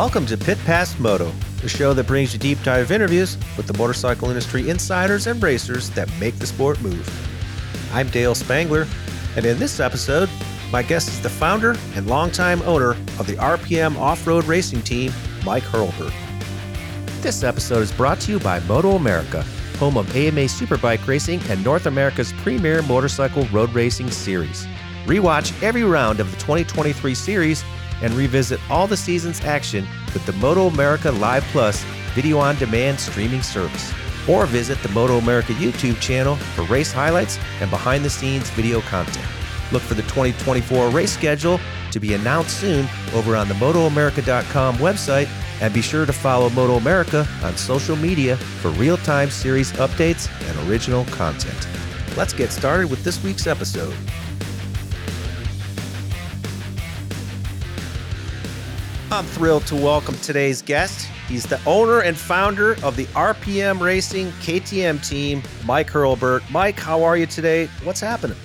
Welcome to Pit Pass Moto, the show that brings you deep dive interviews with the motorcycle industry insiders and racers that make the sport move. I'm Dale Spangler, and in this episode, my guest is the founder and longtime owner of the RPM off road racing team, Mike Hurlbert. This episode is brought to you by Moto America, home of AMA Superbike Racing and North America's premier motorcycle road racing series. Rewatch every round of the 2023 series and revisit all the season's action with the Moto America Live Plus video on demand streaming service. Or visit the Moto America YouTube channel for race highlights and behind the scenes video content. Look for the 2024 race schedule to be announced soon over on the MotoAmerica.com website and be sure to follow Moto America on social media for real time series updates and original content. Let's get started with this week's episode. I'm thrilled to welcome today's guest. He's the owner and founder of the RPM Racing KTM team, Mike Hurlbert. Mike, how are you today? What's happening?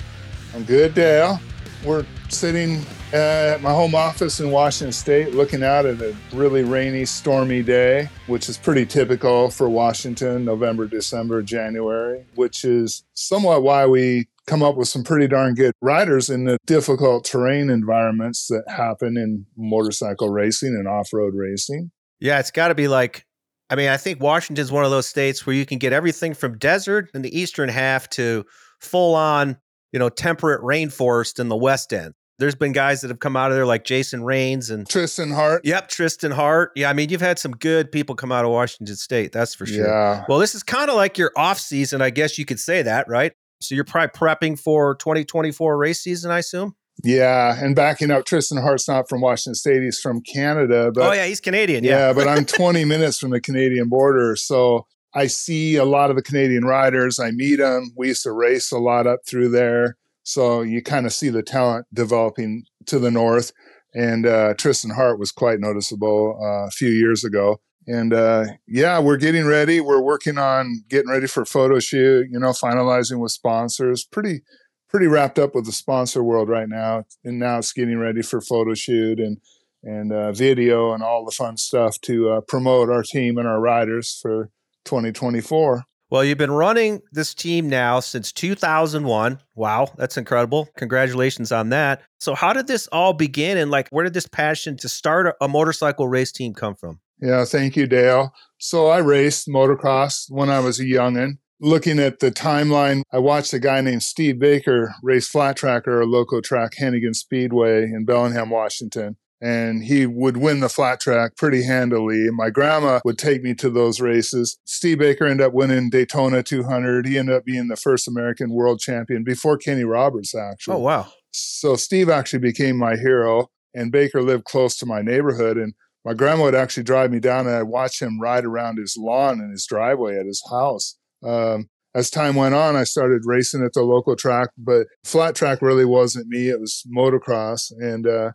I'm good, Dale. We're sitting uh, at my home office in Washington State looking out at a really rainy, stormy day, which is pretty typical for Washington, November, December, January, which is somewhat why we come up with some pretty darn good riders in the difficult terrain environments that happen in motorcycle racing and off-road racing. Yeah, it's got to be like I mean, I think Washington's one of those states where you can get everything from desert in the eastern half to full on, you know, temperate rainforest in the west end. There's been guys that have come out of there like Jason Rains and Tristan Hart. Yep, Tristan Hart. Yeah, I mean, you've had some good people come out of Washington State, that's for sure. Yeah. Well, this is kind of like your off season, I guess you could say that, right? So you're probably prepping for 2024 race season, I assume. Yeah, and backing up, Tristan Hart's not from Washington State; he's from Canada. But oh yeah, he's Canadian. Yeah, yeah but I'm 20 minutes from the Canadian border, so I see a lot of the Canadian riders. I meet them. We used to race a lot up through there, so you kind of see the talent developing to the north. And uh, Tristan Hart was quite noticeable uh, a few years ago. And uh, yeah, we're getting ready. We're working on getting ready for photo shoot. You know, finalizing with sponsors. Pretty pretty wrapped up with the sponsor world right now, and now it's getting ready for photo shoot and and uh, video and all the fun stuff to uh, promote our team and our riders for 2024. Well, you've been running this team now since 2001. Wow, that's incredible. Congratulations on that. So, how did this all begin and like where did this passion to start a, a motorcycle race team come from? Yeah, thank you, Dale. So, I raced motocross when I was a youngin' looking at the timeline, I watched a guy named Steve Baker race flat tracker or loco track Hannegan Speedway in Bellingham, Washington. And he would win the flat track pretty handily. My grandma would take me to those races. Steve Baker ended up winning Daytona 200. He ended up being the first American world champion before Kenny Roberts, actually. Oh, wow. So Steve actually became my hero. And Baker lived close to my neighborhood. And my grandma would actually drive me down and I'd watch him ride around his lawn and his driveway at his house um, as time went on, I started racing at the local track, but flat track really wasn't me. It was motocross. And uh,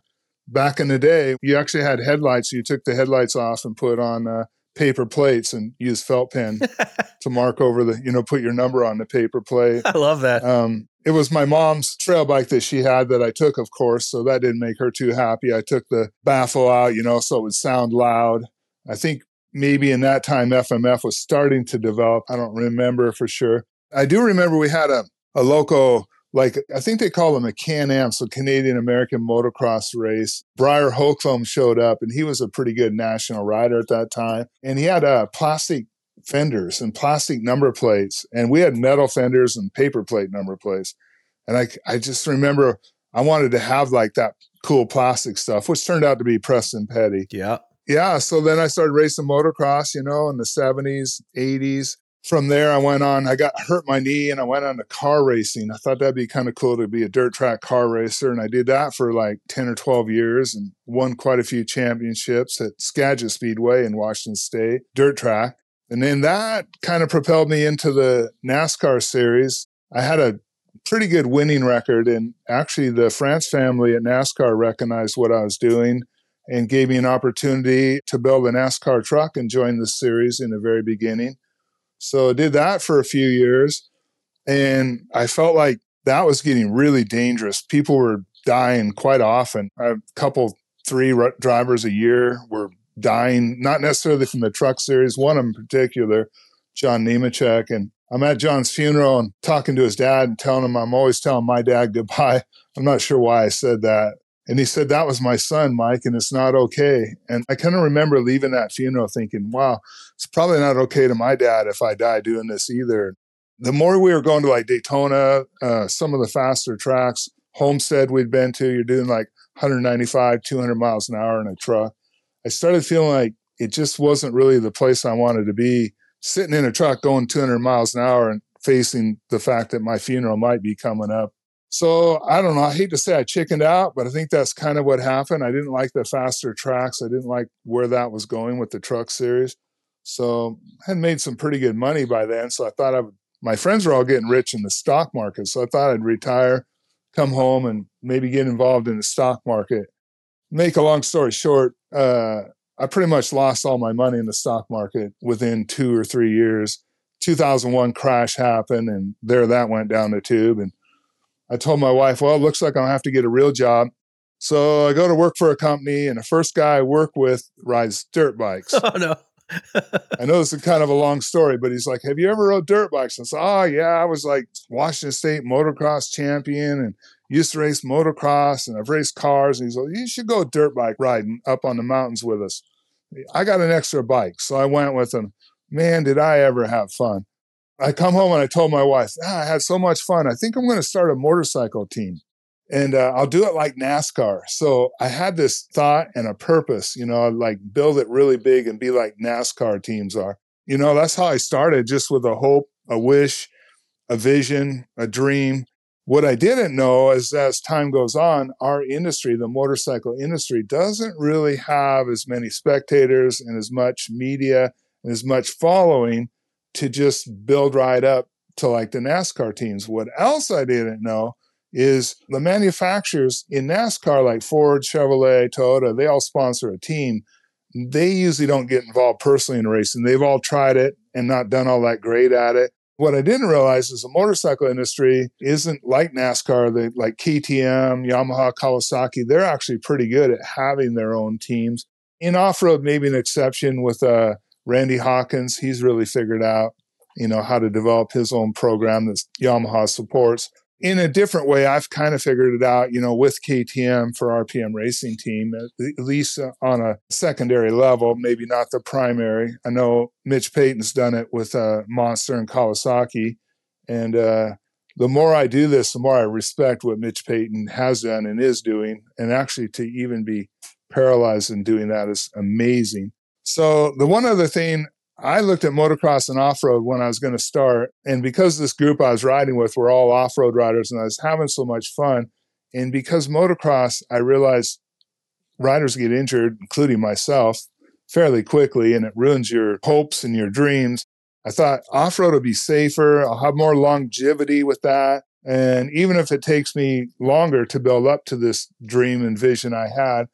back in the day, you actually had headlights. You took the headlights off and put on uh, paper plates and used felt pen to mark over the, you know, put your number on the paper plate. I love that. Um, it was my mom's trail bike that she had that I took, of course. So that didn't make her too happy. I took the baffle out, you know, so it would sound loud. I think maybe in that time FMF was starting to develop. I don't remember for sure. I do remember we had a, a local, like I think they call them a Can Am, so Canadian American motocross race. Briar Holcomb showed up and he was a pretty good national rider at that time. And he had a plastic fenders and plastic number plates. And we had metal fenders and paper plate number plates. And I, I just remember I wanted to have like that cool plastic stuff, which turned out to be Preston Petty. Yeah yeah, so then I started racing motocross, you know, in the 70s, 80s. From there, I went on, I got hurt my knee and I went on to car racing. I thought that'd be kind of cool to be a dirt track car racer. And I did that for like 10 or 12 years and won quite a few championships at Skagit Speedway in Washington State, dirt track. And then that kind of propelled me into the NASCAR series. I had a pretty good winning record. And actually, the France family at NASCAR recognized what I was doing and gave me an opportunity to build a NASCAR truck and join the series in the very beginning. So I did that for a few years. And I felt like that was getting really dangerous. People were dying quite often. A couple, three drivers a year were dying, not necessarily from the truck series, one in particular, John Nemechek. And I'm at John's funeral and talking to his dad and telling him I'm always telling my dad goodbye. I'm not sure why I said that. And he said, That was my son, Mike, and it's not okay. And I kind of remember leaving that funeral thinking, Wow, it's probably not okay to my dad if I die doing this either. The more we were going to like Daytona, uh, some of the faster tracks, Homestead we'd been to, you're doing like 195, 200 miles an hour in a truck. I started feeling like it just wasn't really the place I wanted to be sitting in a truck going 200 miles an hour and facing the fact that my funeral might be coming up so I don't know. I hate to say I chickened out, but I think that's kind of what happened. I didn't like the faster tracks. I didn't like where that was going with the truck series. So I had made some pretty good money by then. So I thought I would, my friends were all getting rich in the stock market. So I thought I'd retire, come home and maybe get involved in the stock market. Make a long story short, uh, I pretty much lost all my money in the stock market within two or three years. 2001 crash happened and there that went down the tube. And I told my wife, well, it looks like I'll have to get a real job. So I go to work for a company, and the first guy I work with rides dirt bikes. Oh, no. I know this is kind of a long story, but he's like, Have you ever rode dirt bikes? And I said, Oh, yeah. I was like Washington State motocross champion and used to race motocross and I've raced cars. And he's like, You should go dirt bike riding up on the mountains with us. I got an extra bike. So I went with him. Man, did I ever have fun. I come home and I told my wife, ah, I had so much fun. I think I'm going to start a motorcycle team and uh, I'll do it like NASCAR. So I had this thought and a purpose, you know, like build it really big and be like NASCAR teams are. You know, that's how I started just with a hope, a wish, a vision, a dream. What I didn't know is as time goes on, our industry, the motorcycle industry, doesn't really have as many spectators and as much media and as much following to just build right up to like the NASCAR teams. What else I didn't know is the manufacturers in NASCAR, like Ford, Chevrolet, Toyota, they all sponsor a team. They usually don't get involved personally in racing. They've all tried it and not done all that great at it. What I didn't realize is the motorcycle industry isn't like NASCAR, like KTM, Yamaha, Kawasaki. They're actually pretty good at having their own teams. In off road, maybe an exception with uh, Randy Hawkins, he's really figured out, you know, how to develop his own program that Yamaha supports. In a different way, I've kind of figured it out, you know, with KTM for RPM Racing Team, at least on a secondary level, maybe not the primary. I know Mitch Payton's done it with uh, Monster and Kawasaki. And uh, the more I do this, the more I respect what Mitch Payton has done and is doing. And actually, to even be paralyzed in doing that is amazing. So the one other thing I looked at motocross and off road when I was going to start, and because this group I was riding with were all off road riders, and I was having so much fun, and because motocross, I realized riders get injured, including myself, fairly quickly, and it ruins your hopes and your dreams. I thought off road would be safer. I'll have more longevity with that. And even if it takes me longer to build up to this dream and vision I had,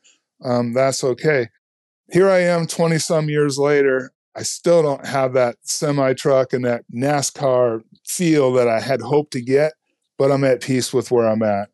um, that's okay here I am 20 some years later. I still don't have that semi truck and that NASCAR feel that I had hoped to get, but I'm at peace with where I'm at.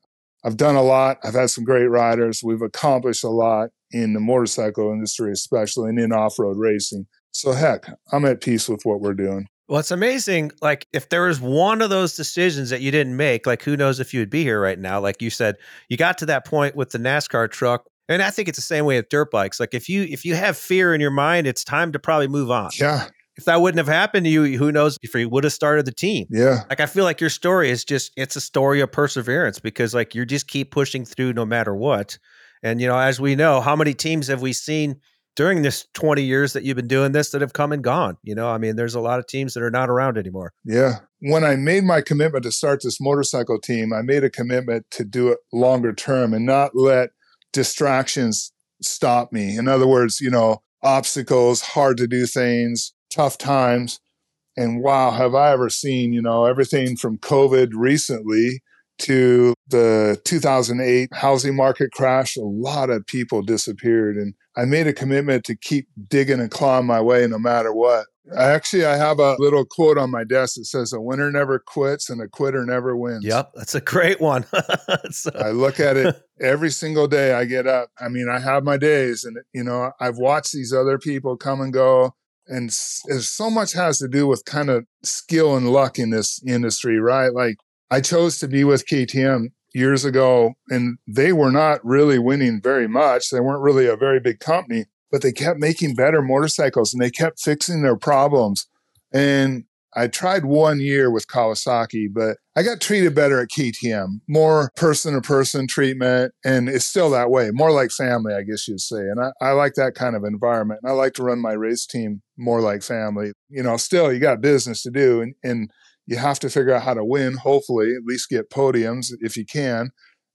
I've done a lot. I've had some great riders. We've accomplished a lot in the motorcycle industry, especially and in off road racing. So, heck, I'm at peace with what we're doing. Well, it's amazing. Like, if there was one of those decisions that you didn't make, like, who knows if you would be here right now? Like you said, you got to that point with the NASCAR truck and I think it's the same way with dirt bikes. Like if you if you have fear in your mind, it's time to probably move on. Yeah. If that wouldn't have happened to you, who knows if you would have started the team. Yeah. Like I feel like your story is just it's a story of perseverance because like you just keep pushing through no matter what. And you know, as we know, how many teams have we seen during this 20 years that you've been doing this that have come and gone. You know, I mean, there's a lot of teams that are not around anymore. Yeah. When I made my commitment to start this motorcycle team, I made a commitment to do it longer term and not let distractions stop me. In other words, you know, obstacles, hard to do things, tough times. And wow, have I ever seen, you know, everything from COVID recently to the 2008 housing market crash, a lot of people disappeared. And I made a commitment to keep digging and clawing my way no matter what. Actually, I have a little quote on my desk that says, A winner never quits and a quitter never wins. Yep, that's a great one. so. I look at it every single day I get up. I mean, I have my days, and, you know, I've watched these other people come and go. And so much has to do with kind of skill and luck in this industry, right? Like I chose to be with KTM years ago, and they were not really winning very much. They weren't really a very big company, but they kept making better motorcycles and they kept fixing their problems. And I tried one year with Kawasaki, but I got treated better at KTM, more person to person treatment. And it's still that way, more like family, I guess you'd say. And I, I, like that kind of environment. And I like to run my race team more like family. You know, still, you got business to do. And, and you have to figure out how to win, hopefully, at least get podiums if you can.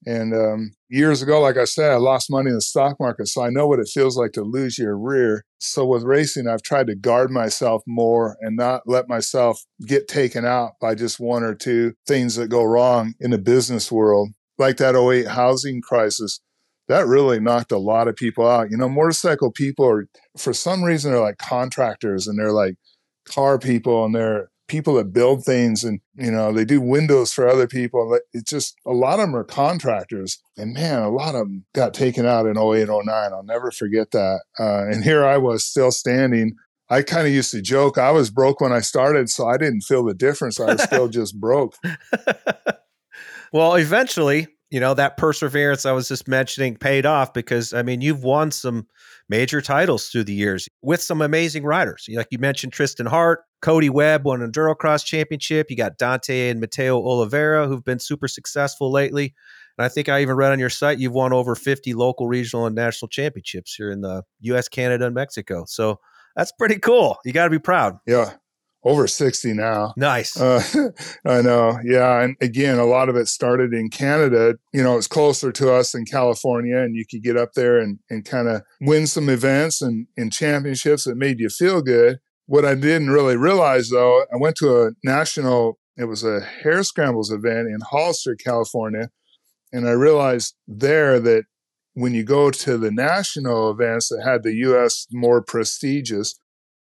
And um, years ago, like I said, I lost money in the stock market. So I know what it feels like to lose your rear. So with racing, I've tried to guard myself more and not let myself get taken out by just one or two things that go wrong in the business world, like that 08 housing crisis. That really knocked a lot of people out. You know, motorcycle people are, for some reason, they're like contractors and they're like car people and they're people that build things and you know they do windows for other people it's just a lot of them are contractors. And man a lot of them got taken out in 08 09 i'll never forget that. Uh, and here i was still standing. I kind of used to joke i was broke when i started so i didn't feel the difference. I was still just broke. Well eventually you know that perseverance i was just mentioning paid off because i mean you've won some major titles through the years with some amazing riders. Like you mentioned tristan hart cody webb won an endurocross championship you got dante and mateo oliveira who've been super successful lately and i think i even read on your site you've won over 50 local regional and national championships here in the us canada and mexico so that's pretty cool you got to be proud yeah over 60 now. Nice. Uh, I know. Yeah. And again, a lot of it started in Canada. You know, it's closer to us in California, and you could get up there and, and kind of win some events and, and championships that made you feel good. What I didn't really realize, though, I went to a national, it was a hair scrambles event in Hollister, California. And I realized there that when you go to the national events that had the US more prestigious,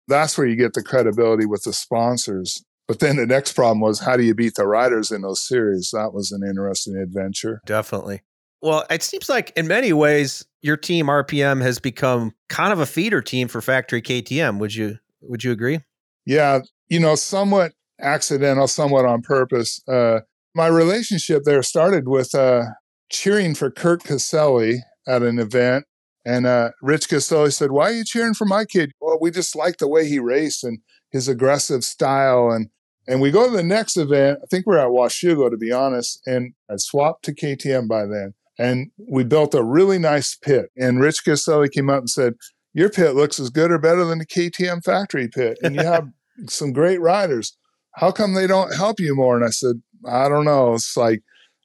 that's where you get the credibility with the sponsors. But then the next problem was how do you beat the riders in those series? That was an interesting adventure. Definitely. Well, it seems like in many ways your team RPM has become kind of a feeder team for Factory KTM. Would you would you agree? Yeah, you know, somewhat accidental, somewhat on purpose. Uh, my relationship there started with uh, cheering for Kurt Caselli at an event and uh, Rich Caselli said, Why are you cheering for my kid? Well, we just like the way he raced and his aggressive style. And and we go to the next event. I think we're at Washougal, to be honest. And I'd swapped to KTM by then. And we built a really nice pit. And Rich Caselli came up and said, Your pit looks as good or better than the KTM factory pit. And you have some great riders. How come they don't help you more? And I said, I don't know. It's like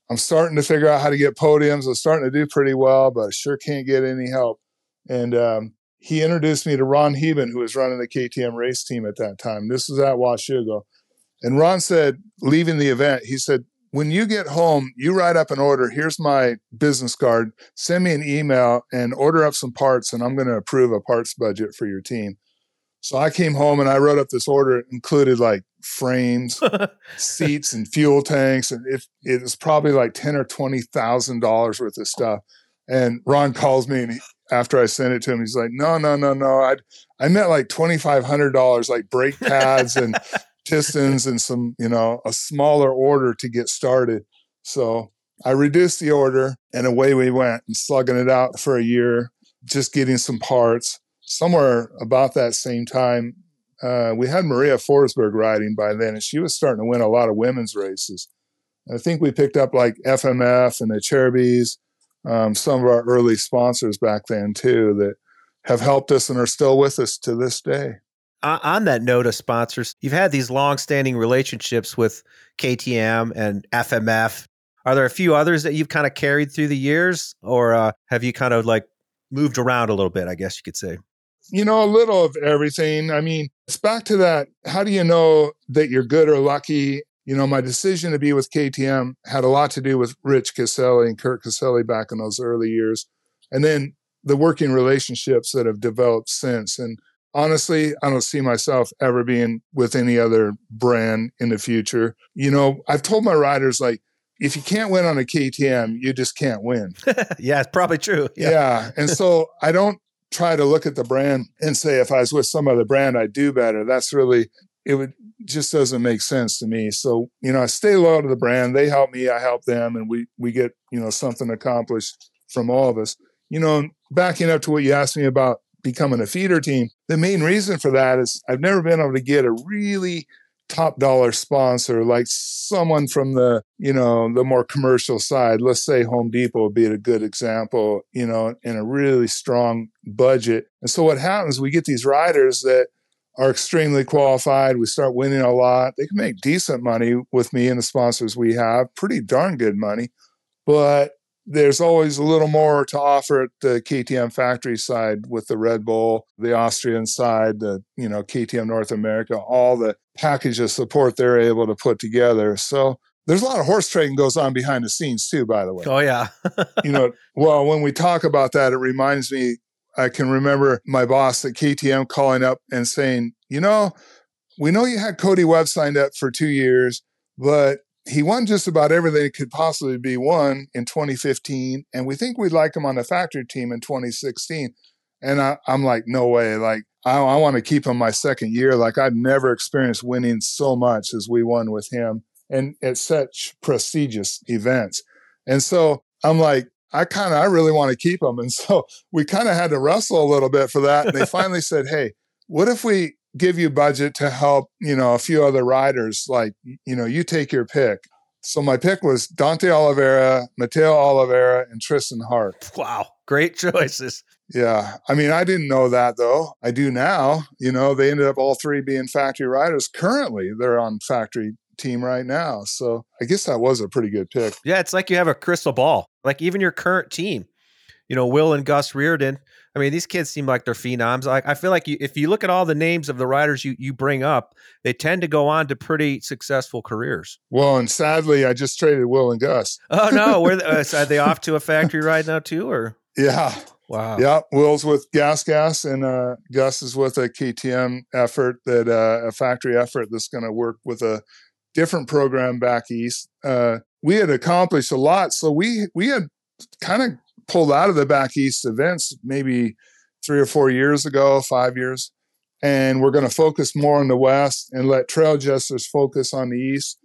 I'm starting to figure out how to get podiums. I'm starting to do pretty well, but I sure can't get any help. And um, he introduced me to Ron Heben, who was running the KTM race team at that time. This was at Washougal. And Ron said, leaving the event, he said, when you get home, you write up an order. Here's my business card. Send me an email and order up some parts, and I'm going to approve a parts budget for your team. So I came home and I wrote up this order. It included like frames, seats, and fuel tanks, and it it was probably like ten or twenty thousand dollars worth of stuff. And Ron calls me and he, after I sent it to him, he's like, "No, no, no, no. I I meant like twenty five hundred dollars, like brake pads and pistons and some, you know, a smaller order to get started." So I reduced the order, and away we went, and slugging it out for a year, just getting some parts somewhere about that same time, uh, we had Maria Forsberg riding by then, and she was starting to win a lot of women's races. I think we picked up like FMF and the Cherubies, um, some of our early sponsors back then too, that have helped us and are still with us to this day. On that note of sponsors, you've had these long-standing relationships with KTM and FMF. Are there a few others that you've kind of carried through the years, or uh, have you kind of like moved around a little bit? I guess you could say. You know, a little of everything. I mean, it's back to that. How do you know that you're good or lucky? You know, my decision to be with KTM had a lot to do with Rich Caselli and Kurt Caselli back in those early years. And then the working relationships that have developed since. And honestly, I don't see myself ever being with any other brand in the future. You know, I've told my riders, like, if you can't win on a KTM, you just can't win. yeah, it's probably true. Yeah. yeah. And so I don't try to look at the brand and say, if I was with some other brand, I'd do better. That's really, it would just doesn't make sense to me. So, you know, I stay loyal to the brand. They help me, I help them, and we, we get, you know, something accomplished from all of us you know, backing up to what you asked me about becoming a feeder team, the main reason for that is I've never been able to get a really top dollar sponsor like someone from the you know the more commercial side. Let's say home depot would be a good example you know in a really strong budget. And so what happens we get these riders that are extremely qualified we start winning a lot. They can make decent money with me and the sponsors we have pretty darn good money. But there's always a little more to offer at the KTM factory side with the Red Bull, the Austrian side, the you know KTM North America, all the package of support they're able to put together. So there's a lot of horse trading goes on behind the scenes too, by the way. Oh yeah. you know, well, when we talk about that, it reminds me. I can remember my boss at KTM calling up and saying, you know, we know you had Cody Webb signed up for two years, but he won just about everything that could possibly be won in 2015, and we think we'd like him on the factory team in 2016. And I, am like, no way. Like, I, I want to keep him my second year. Like, I'd never experienced winning so much as we won with him and at such prestigious events. And so I'm like, I kind of, I really want to keep him. And so we kind of had to wrestle a little bit for that. And they finally said, hey, what if we give you budget to help, you know, a few other riders. Like, you know, you take your pick. So my pick was Dante Oliveira, Mateo Oliveira, and Tristan Hart. Wow, great choices. Yeah. I mean, I didn't know that though. I do now. You know, they ended up all three being factory riders. Currently, they're on factory team right now. So I guess that was a pretty good pick. Yeah, it's like you have a crystal ball. Like even your current team, you know, Will and Gus Reardon, I mean, these kids seem like they're phenoms. Like I feel like you, if you look at all the names of the riders you you bring up, they tend to go on to pretty successful careers. Well, and sadly, I just traded Will and Gus. Oh no, were they, uh, are they off to a factory ride now too, or? Yeah. Wow. Yeah. Will's with Gas Gas, and uh, Gus is with a KTM effort that uh, a factory effort that's going to work with a different program back east. Uh, we had accomplished a lot, so we we had kind of pulled out of the back east events maybe three or four years ago, five years. And we're going to focus more on the west and let trail jesters focus on the east.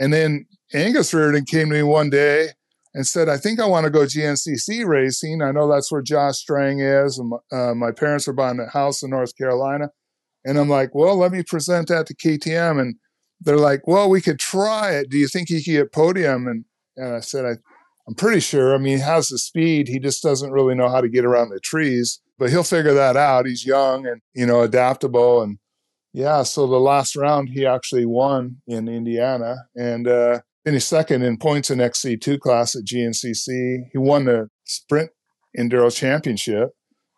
And then Angus Reardon came to me one day and said, I think I want to go GNCC racing. I know that's where Josh Strang is. And, uh, my parents are buying a house in North Carolina. And I'm like, well, let me present that to KTM. And they're like, well, we could try it. Do you think you could get podium? And, and I said, I, I'm pretty sure. I mean, he has the speed. He just doesn't really know how to get around the trees, but he'll figure that out. He's young and, you know, adaptable. And yeah, so the last round he actually won in Indiana and uh, finished second in points in XC2 class at GNCC. He won the sprint enduro championship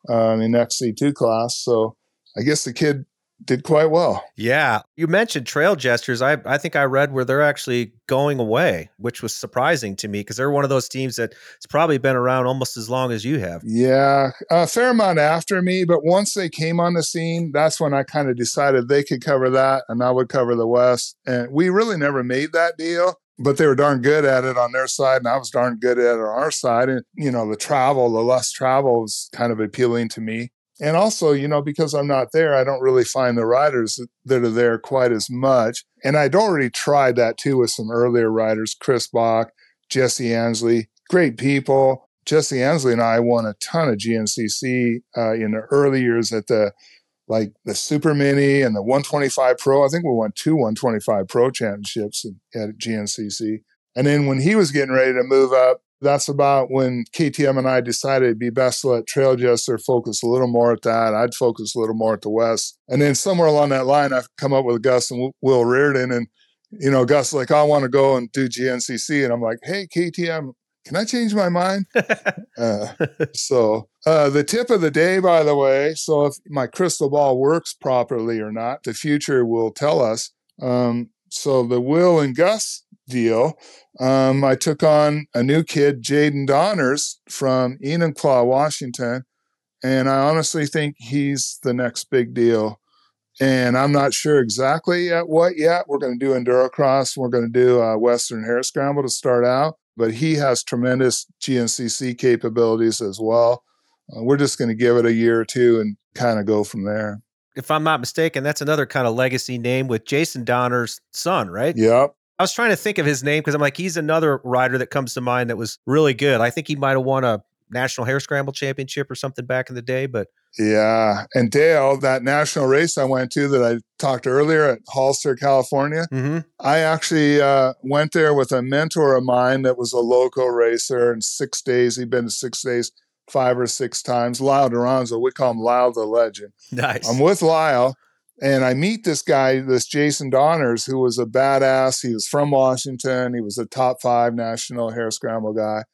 um, in XC2 class. So I guess the kid did quite well. Yeah. You mentioned Trail Jesters. I, I think I read where they're actually going away, which was surprising to me because they're one of those teams that's probably been around almost as long as you have. Yeah. A fair amount after me. But once they came on the scene, that's when I kind of decided they could cover that and I would cover the West. And we really never made that deal. But they were darn good at it on their side, and I was darn good at it on our side. And, you know, the travel, the less travel was kind of appealing to me and also, you know, because I'm not there, I don't really find the riders that are there quite as much. And I'd already tried that too with some earlier riders, Chris Bach, Jesse Ansley, great people. Jesse Ansley and I won a ton of GNCC uh, in the early years at the like the Super Mini and the 125 Pro. I think we won two 125 Pro championships at, at GNCC. And then when he was getting ready to move up That's about when KTM and I decided it'd be best to let Trail Jester focus a little more at that. I'd focus a little more at the West. And then somewhere along that line, I've come up with Gus and Will Reardon. And, you know, Gus like, I want to go and do GNCC. And I'm like, hey, KTM, can I change my mind? uh, so uh, the tip of the day, by the way, so if my crystal ball works properly or not, the future will tell us. Um, so the Will and Gus deal, um, I took on a new kid, Jaden Donners from Enumclaw, Washington, and I honestly think he's the next big deal. And I'm not sure exactly at what yet. We're going to do endurocross. We're going to do a Western Hare Scramble to start out, but he has tremendous GNCC capabilities as well. Uh, we're just going to give it a year or two and kind of go from there. If I'm not mistaken, that's another kind of legacy name with Jason Donner's son, right? Yep. I was trying to think of his name because I'm like, he's another rider that comes to mind that was really good. I think he might have won a national hair scramble championship or something back in the day, but yeah. And Dale, that national race I went to that I talked earlier at Hollister, California, mm-hmm. I actually uh, went there with a mentor of mine that was a local racer. and six days, he'd been to six days, five or six times. Lyle Duranzo, we call him Lyle the legend. Nice. I'm with Lyle. And I meet this guy, this Jason Donners, who was a badass. He was from Washington. He was a top five national hair scramble guy.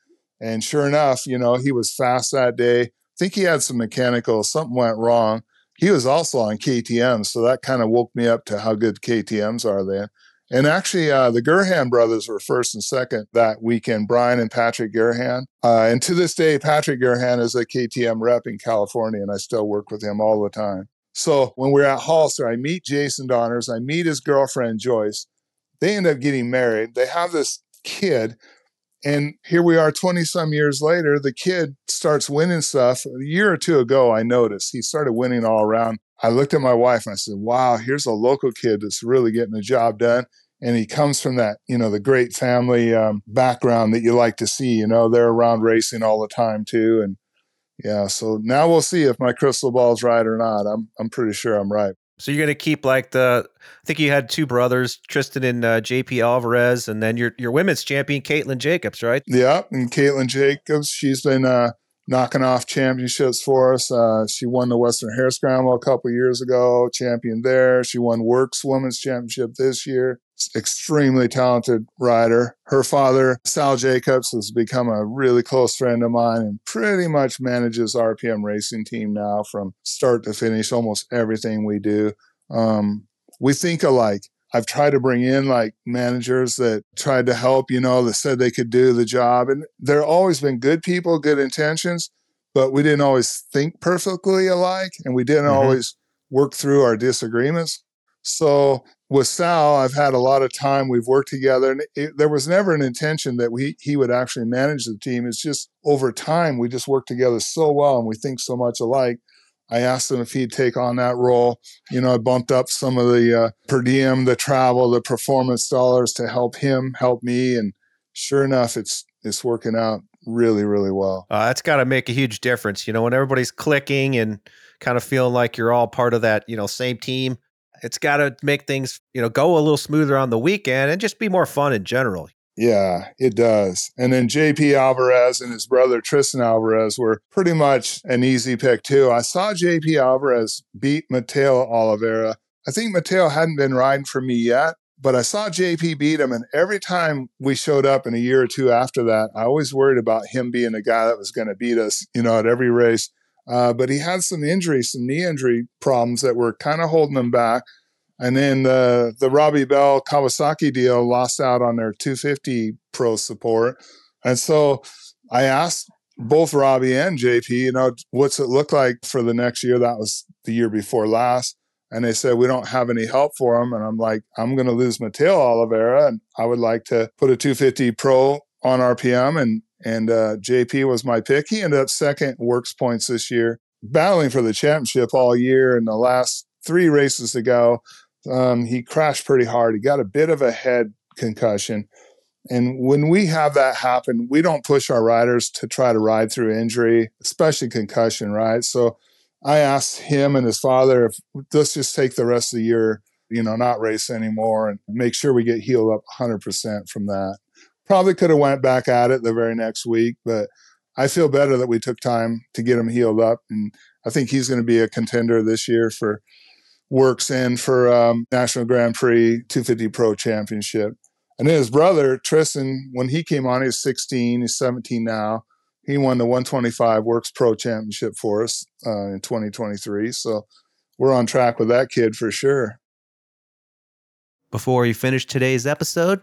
And sure enough, you know, he was fast that day. I think he had some mechanical, something went wrong. He was also on KTM. So that kind of woke me up to how good KTMs are then. And actually, uh, the Garrahan brothers were first and second that weekend, Brian and Patrick Garrahan. Uh, and to this day, Patrick Garrahan is a KTM rep in California, and I still work with him all the time. So when we're at Hollister, I meet Jason Donners, I meet his girlfriend Joyce. They end up getting married. They have this kid. And here we are 20 some years later. The kid starts winning stuff. A year or two ago, I noticed he started winning all around. I looked at my wife and I said, Wow, here's a local kid that's really getting the job done. And he comes from that, you know, the great family um, background that you like to see. You know, they're around racing all the time too. And yeah, so now we'll see if my crystal ball's right or not. I'm I'm pretty sure I'm right. So you're going to keep like the I think you had two brothers, Tristan and uh, JP Alvarez, and then your your women's champion Caitlin Jacobs, right? Yeah, and Caitlin Jacobs, she's been uh, knocking off championships for us. Uh, she won the Western Hare Scramble a couple years ago, champion there. She won WORCS Women's Championship this year extremely talented rider. Her father, Sal Jacobs, has become a really close friend of mine and pretty much manages RPM racing team now from start to finish, almost everything we do. Um, we think alike. I've tried to bring in like managers that tried to help, you know, that said they could do the job. And there always been good people, good intentions, but we didn't always think perfectly alike and we didn't mm-hmm. always work through our disagreements. So with Sal, I've had a lot of time. We've worked together, and it, there was never an intention that we he would actually manage the team. It's just over time we just work together so well, and we think so much alike. I asked him if he'd take on that role. You know, I bumped up some of the uh, per diem, the travel, the performance dollars to help him, help me, and sure enough, it's it's working out really, really well. Uh, that's got to make a huge difference. You know, when everybody's clicking and kind of feeling like you're all part of that, you know, same team it's got to make things, you know, go a little smoother on the weekend and just be more fun in general. Yeah, it does. And then JP Alvarez and his brother Tristan Alvarez were pretty much an easy pick too. I saw JP Alvarez beat Mateo Oliveira. I think Mateo hadn't been riding for me yet, but I saw JP beat him. And every time we showed up in a year or two after that, I always worried about him being a guy that was going to beat us, you know, at every race. Uh, but he had some injuries, some knee injury problems that were kind of holding him back. And then the the Robbie Bell Kawasaki deal lost out on their 250 pro support. And so I asked both Robbie and JP, you know, what's it look like for the next year? That was the year before last. And they said, we don't have any help for him. And I'm like, I'm going to lose Mateo Oliveira. And I would like to put a 250 pro on RPM and and uh, JP was my pick. He ended up second WORCS points this year, battling for the championship all year. In the last three races to go, um, he crashed pretty hard. He got a bit of a head concussion. And when we have that happen, we don't push our riders to try to ride through injury, especially concussion, right? So I asked him and his father if let's just take the rest of the year, you know, not race anymore and make sure we get healed up 100% from that Probably could have went back at it the very next week, but I feel better that we took time to get him healed up, and I think he's going to be a contender this year for WORCS in for um, National Grand Prix 250 Pro Championship. And then his brother Tristan, when he came on, he was 16. He's 17 now. He won the 125 WORCS Pro Championship for us uh, in 2023. So we're on track with that kid for sure. Before we finish today's episode,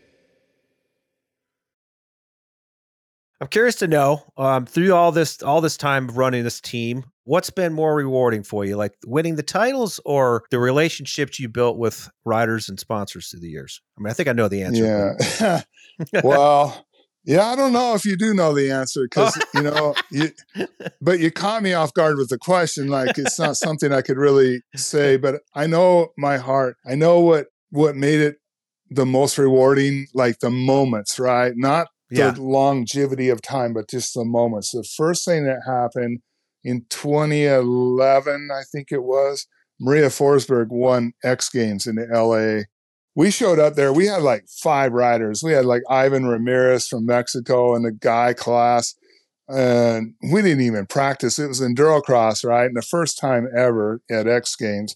I'm curious to know um, through all this all this time of running this team, what's been more rewarding for you, like winning the titles or the relationships you built with riders and sponsors through the years? I mean, I think I know the answer. Yeah. well, yeah, I don't know if you do know the answer because you know, you, but you caught me off guard with the question. Like it's not something I could really say, but I know my heart. I know what what made it the most rewarding, like the moments, right? Not yeah. the longevity of time, but just the moments. The first thing that happened in 2011, I think it was, Maria Forsberg won X Games in LA. We showed up there. We had like five riders. We had like Ivan Ramirez from Mexico in the guy class. And we didn't even practice. It was endurocross, right? And the first time ever at X Games.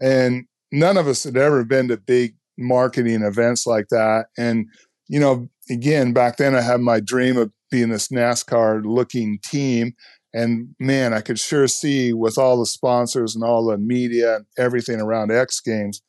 And none of us had ever been to big marketing events like that. And you know, again, back then I had my dream of being this NASCAR looking team. And man, I could sure see with all the sponsors and all the media and everything around X Games,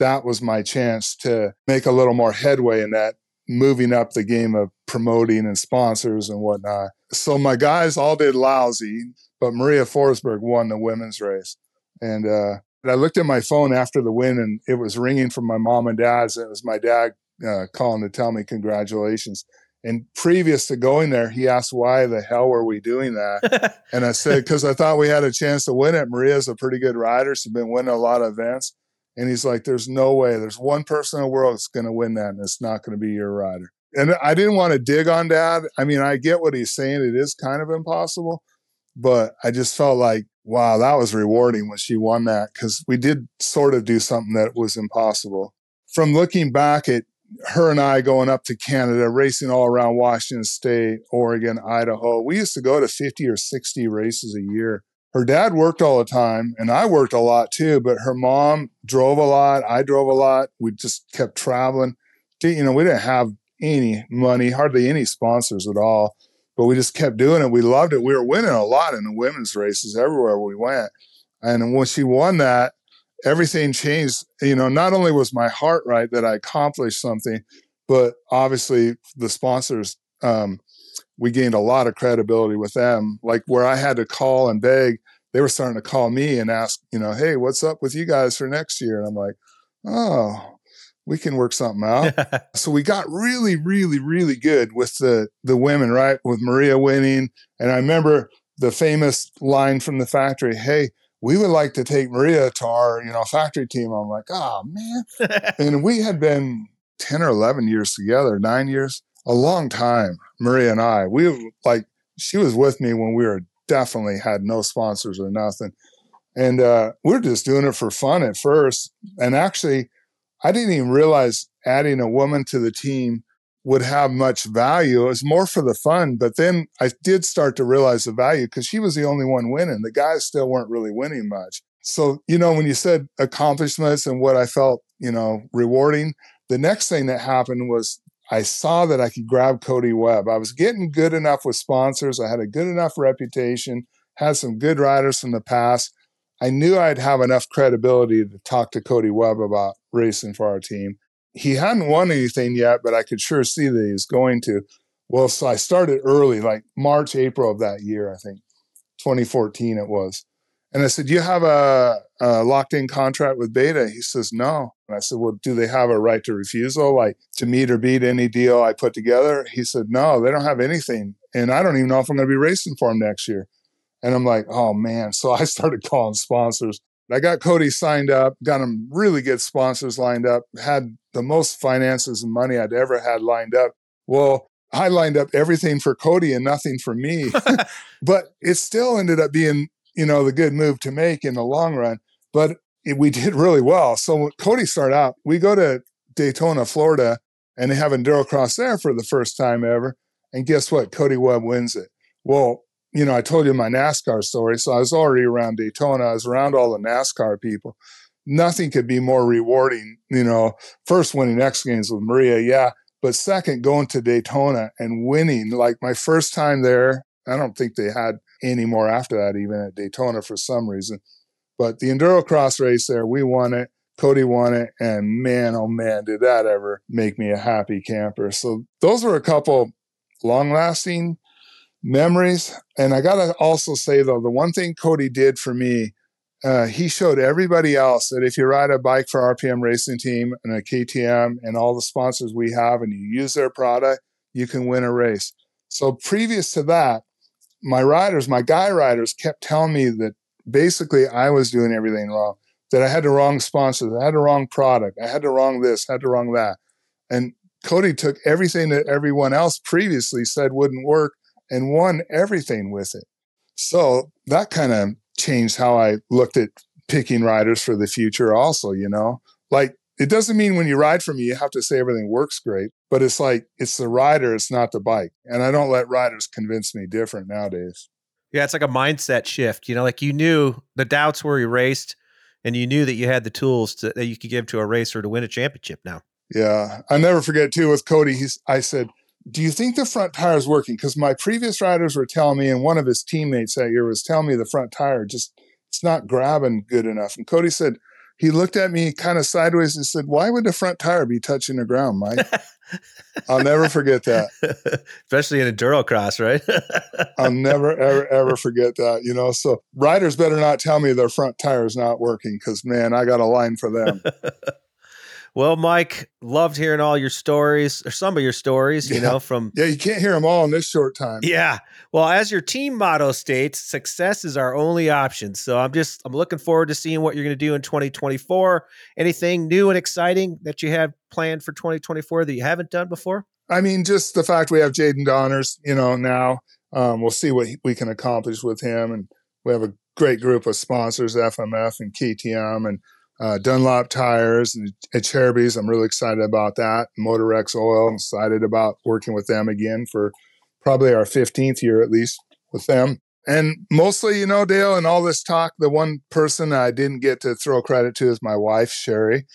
that was my chance to make a little more headway in that, moving up the game of promoting and sponsors and whatnot. So my guys all did lousy, but Maria Forsberg won the women's race. And uh, I looked at my phone after the win and it was ringing from my mom and dad's. And it was my dad uh, calling to tell me congratulations. And previous to going there, he asked, why the hell were we doing that? and I said, because I thought we had a chance to win it. Maria's a pretty good rider. She's been winning a lot of events. And he's like, there's no way. There's one person in the world that's going to win that, and it's not going to be your rider. And I didn't want to dig on dad. I mean, I get what he's saying. It is kind of impossible. But I just felt like, wow, that was rewarding when she won that because we did sort of do something that was impossible. From looking back at her and I going up to Canada, racing all around Washington State, Oregon, Idaho. We used to go to 50 or 60 races a year. Her dad worked all the time, and I worked a lot too, but her mom drove a lot. I drove a lot. We just kept traveling. You know, we didn't have any money, hardly any sponsors at all, but we just kept doing it. We loved it. We were winning a lot in the women's races everywhere we went. And when she won that, everything changed. You know, not only was my heart right that I accomplished something, but obviously the sponsors, um, we gained a lot of credibility with them. Like where I had to call and beg, they were starting to call me and ask, you know, hey, what's up with you guys for next year? And I'm like, oh, we can work something out. so we got really, really, really good with the the women, right? With Maria winning. And I remember the famous line from the factory, hey, we would like to take Maria to our, you know, factory team. I'm like, oh man. and we had been 10 or 11 years together, nine years, a long time, Maria and I. We like, she was with me when we were definitely had no sponsors or nothing. And uh, we we're just doing it for fun at first. And actually, I didn't even realize adding a woman to the team would have much value. It was more for the fun. But then I did start to realize the value because she was the only one winning. The guys still weren't really winning much. So, you know, when you said accomplishments and what I felt, you know, rewarding, the next thing that happened was I saw that I could grab Cody Webb. I was getting good enough with sponsors. I had a good enough reputation, had some good riders from the past. I knew I'd have enough credibility to talk to Cody Webb about racing for our team he hadn't won anything yet, but I could sure see that he was going to. Well, so I started early, like March, April of that year, I think, 2014 it was. And I said, You have a, a locked in contract with Beta? He says, No. And I said, Well, do they have a right to refusal, like to meet or beat any deal I put together? He said, No, they don't have anything. And I don't even know if I'm going to be racing for them next year. And I'm like, Oh man. So I started calling sponsors. I got Cody signed up, got him really good sponsors lined up, had the most finances and money I'd ever had lined up. Well, I lined up everything for Cody and nothing for me. but it still ended up being you know, the good move to make in the long run. But it, we did really well. So Cody started out, we go to Daytona, Florida, and they have enduro cross there for the first time ever. And guess what? Cody Webb wins it. Well, you know, I told you my NASCAR story. So I was already around Daytona. I was around all the NASCAR people. Nothing could be more rewarding, you know, first winning X Games with Maria, yeah. But second, going to Daytona and winning, like my first time there, I don't think they had any more after that, even at Daytona for some reason. But the enduro cross race there, we won it. Cody won it. And man, oh man, did that ever make me a happy camper. So those were a couple long lasting memories. And I got to also say, though, the one thing Cody did for me, uh, he showed everybody else that if you ride a bike for RPM Racing Team and a KTM and all the sponsors we have and you use their product, you can win a race. So previous to that, my riders, my guy riders kept telling me that basically I was doing everything wrong, that I had the wrong sponsors, I had the wrong product, I had the wrong this, I had the wrong that. And Cody took everything that everyone else previously said wouldn't work and won everything with it. So that kind of changed how I looked at picking riders for the future, also, you know? Like it doesn't mean when you ride for me, you have to say everything works great, but it's like it's the rider, it's not the bike. And I don't let riders convince me different nowadays. Yeah, it's like a mindset shift. You know, like you knew the doubts were erased and you knew that you had the tools to, that you could give to a racer to win a championship now. Yeah. I never forget too with Cody, he's I said, Do you think the front tire is working? Because my previous riders were telling me, and one of his teammates that year was telling me the front tire just it's not grabbing good enough. And Cody said, he looked at me kind of sideways and said, Why would the front tire be touching the ground, Mike? I'll never forget that. Especially in a enduro cross, right? I'll never, ever, ever forget that. You know, so riders better not tell me their front tire is not working because, man, I got a line for them. Well, Mike, loved hearing all your stories or some of your stories, you Yeah. know, from Yeah, you can't hear them all in this short time. Yeah. Well, as your team motto states, success is our only option. So I'm just I'm looking forward to seeing what you're going to do in 2024. Anything new and exciting that you have planned for 2024 that you haven't done before? I mean, just the fact we have Jaden Donners, you know, now um, we'll see what we can accomplish with him. And we have a great group of sponsors, FMF and KTM and uh, Dunlop Tires and at. I'm really excited about that. Motorex Oil, I'm excited about working with them again for probably our 15th year at least with them. And mostly, you know, Dale, and all this talk, the one person I didn't get to throw credit to is my wife, Sherry,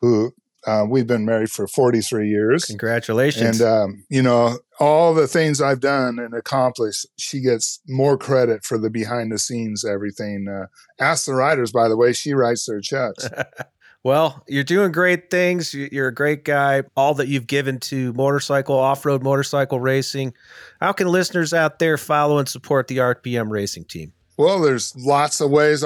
who uh, we've been married for 43 years. Congratulations. And um, you know, all the things I've done and accomplished, she gets more credit for the behind the scenes everything. Uh, ask the writers, by the way, she writes their checks. well, you're doing great things. You- You're a great guy. All that you've given to motorcycle, off road motorcycle racing. How can listeners out there follow and support the RPM racing team? well, there's lots of ways.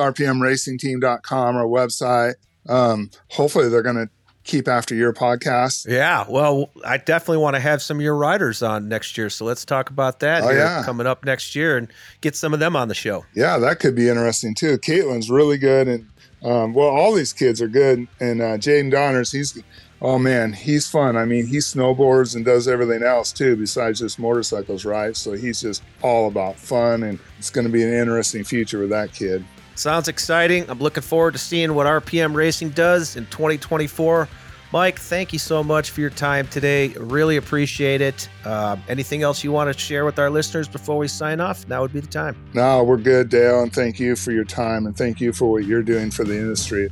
RPMRacingTeam.com, our website. Um, hopefully, they're going to keep after your podcast. Yeah, well, I definitely want to have some of your riders on next year. So let's talk about that Oh, yeah. coming up next year and get some of them on the show. Yeah, that could be interesting too. Caitlin's really good, and um, well, all these kids are good. And uh, Jaden Donners, he's oh man, he's fun. I mean, he snowboards and does everything else too, besides just motorcycles, right? So he's just all about fun, and it's going to be an interesting future with that kid. Sounds exciting. I'm looking forward to seeing what RPM Racing does in 2024. Mike, thank you so much for your time today. Really appreciate it. Uh, anything else you want to share with our listeners before we sign off? Now would be the time. No, we're good, Dale, and thank you for your time, and thank you for what you're doing for the industry.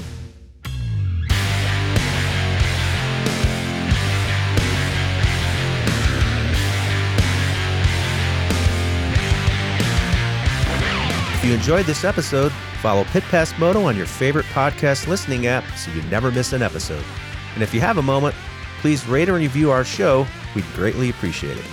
If you enjoyed this episode, follow Pit Pass Moto on your favorite podcast listening app so you never miss an episode. And if you have a moment, please rate or review our show. We'd greatly appreciate it.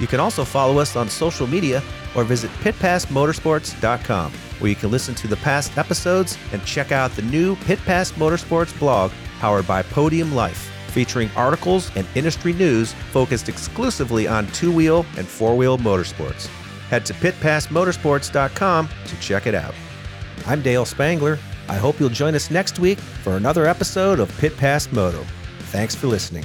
You can also follow us on social media or visit pitpassmotorsports.com. where you can listen to the past episodes and check out the new Pit Pass Motorsports blog powered by Podium Life, featuring articles and industry news focused exclusively on two wheel and four wheel motorsports. Head to pitpassmotorsports.com to check it out. I'm Dale Spangler. I hope you'll join us next week for another episode of Pit Pass Moto. Thanks for listening.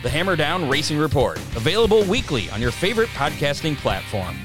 The Hammerdown Racing Report, available weekly on your favorite podcasting platform.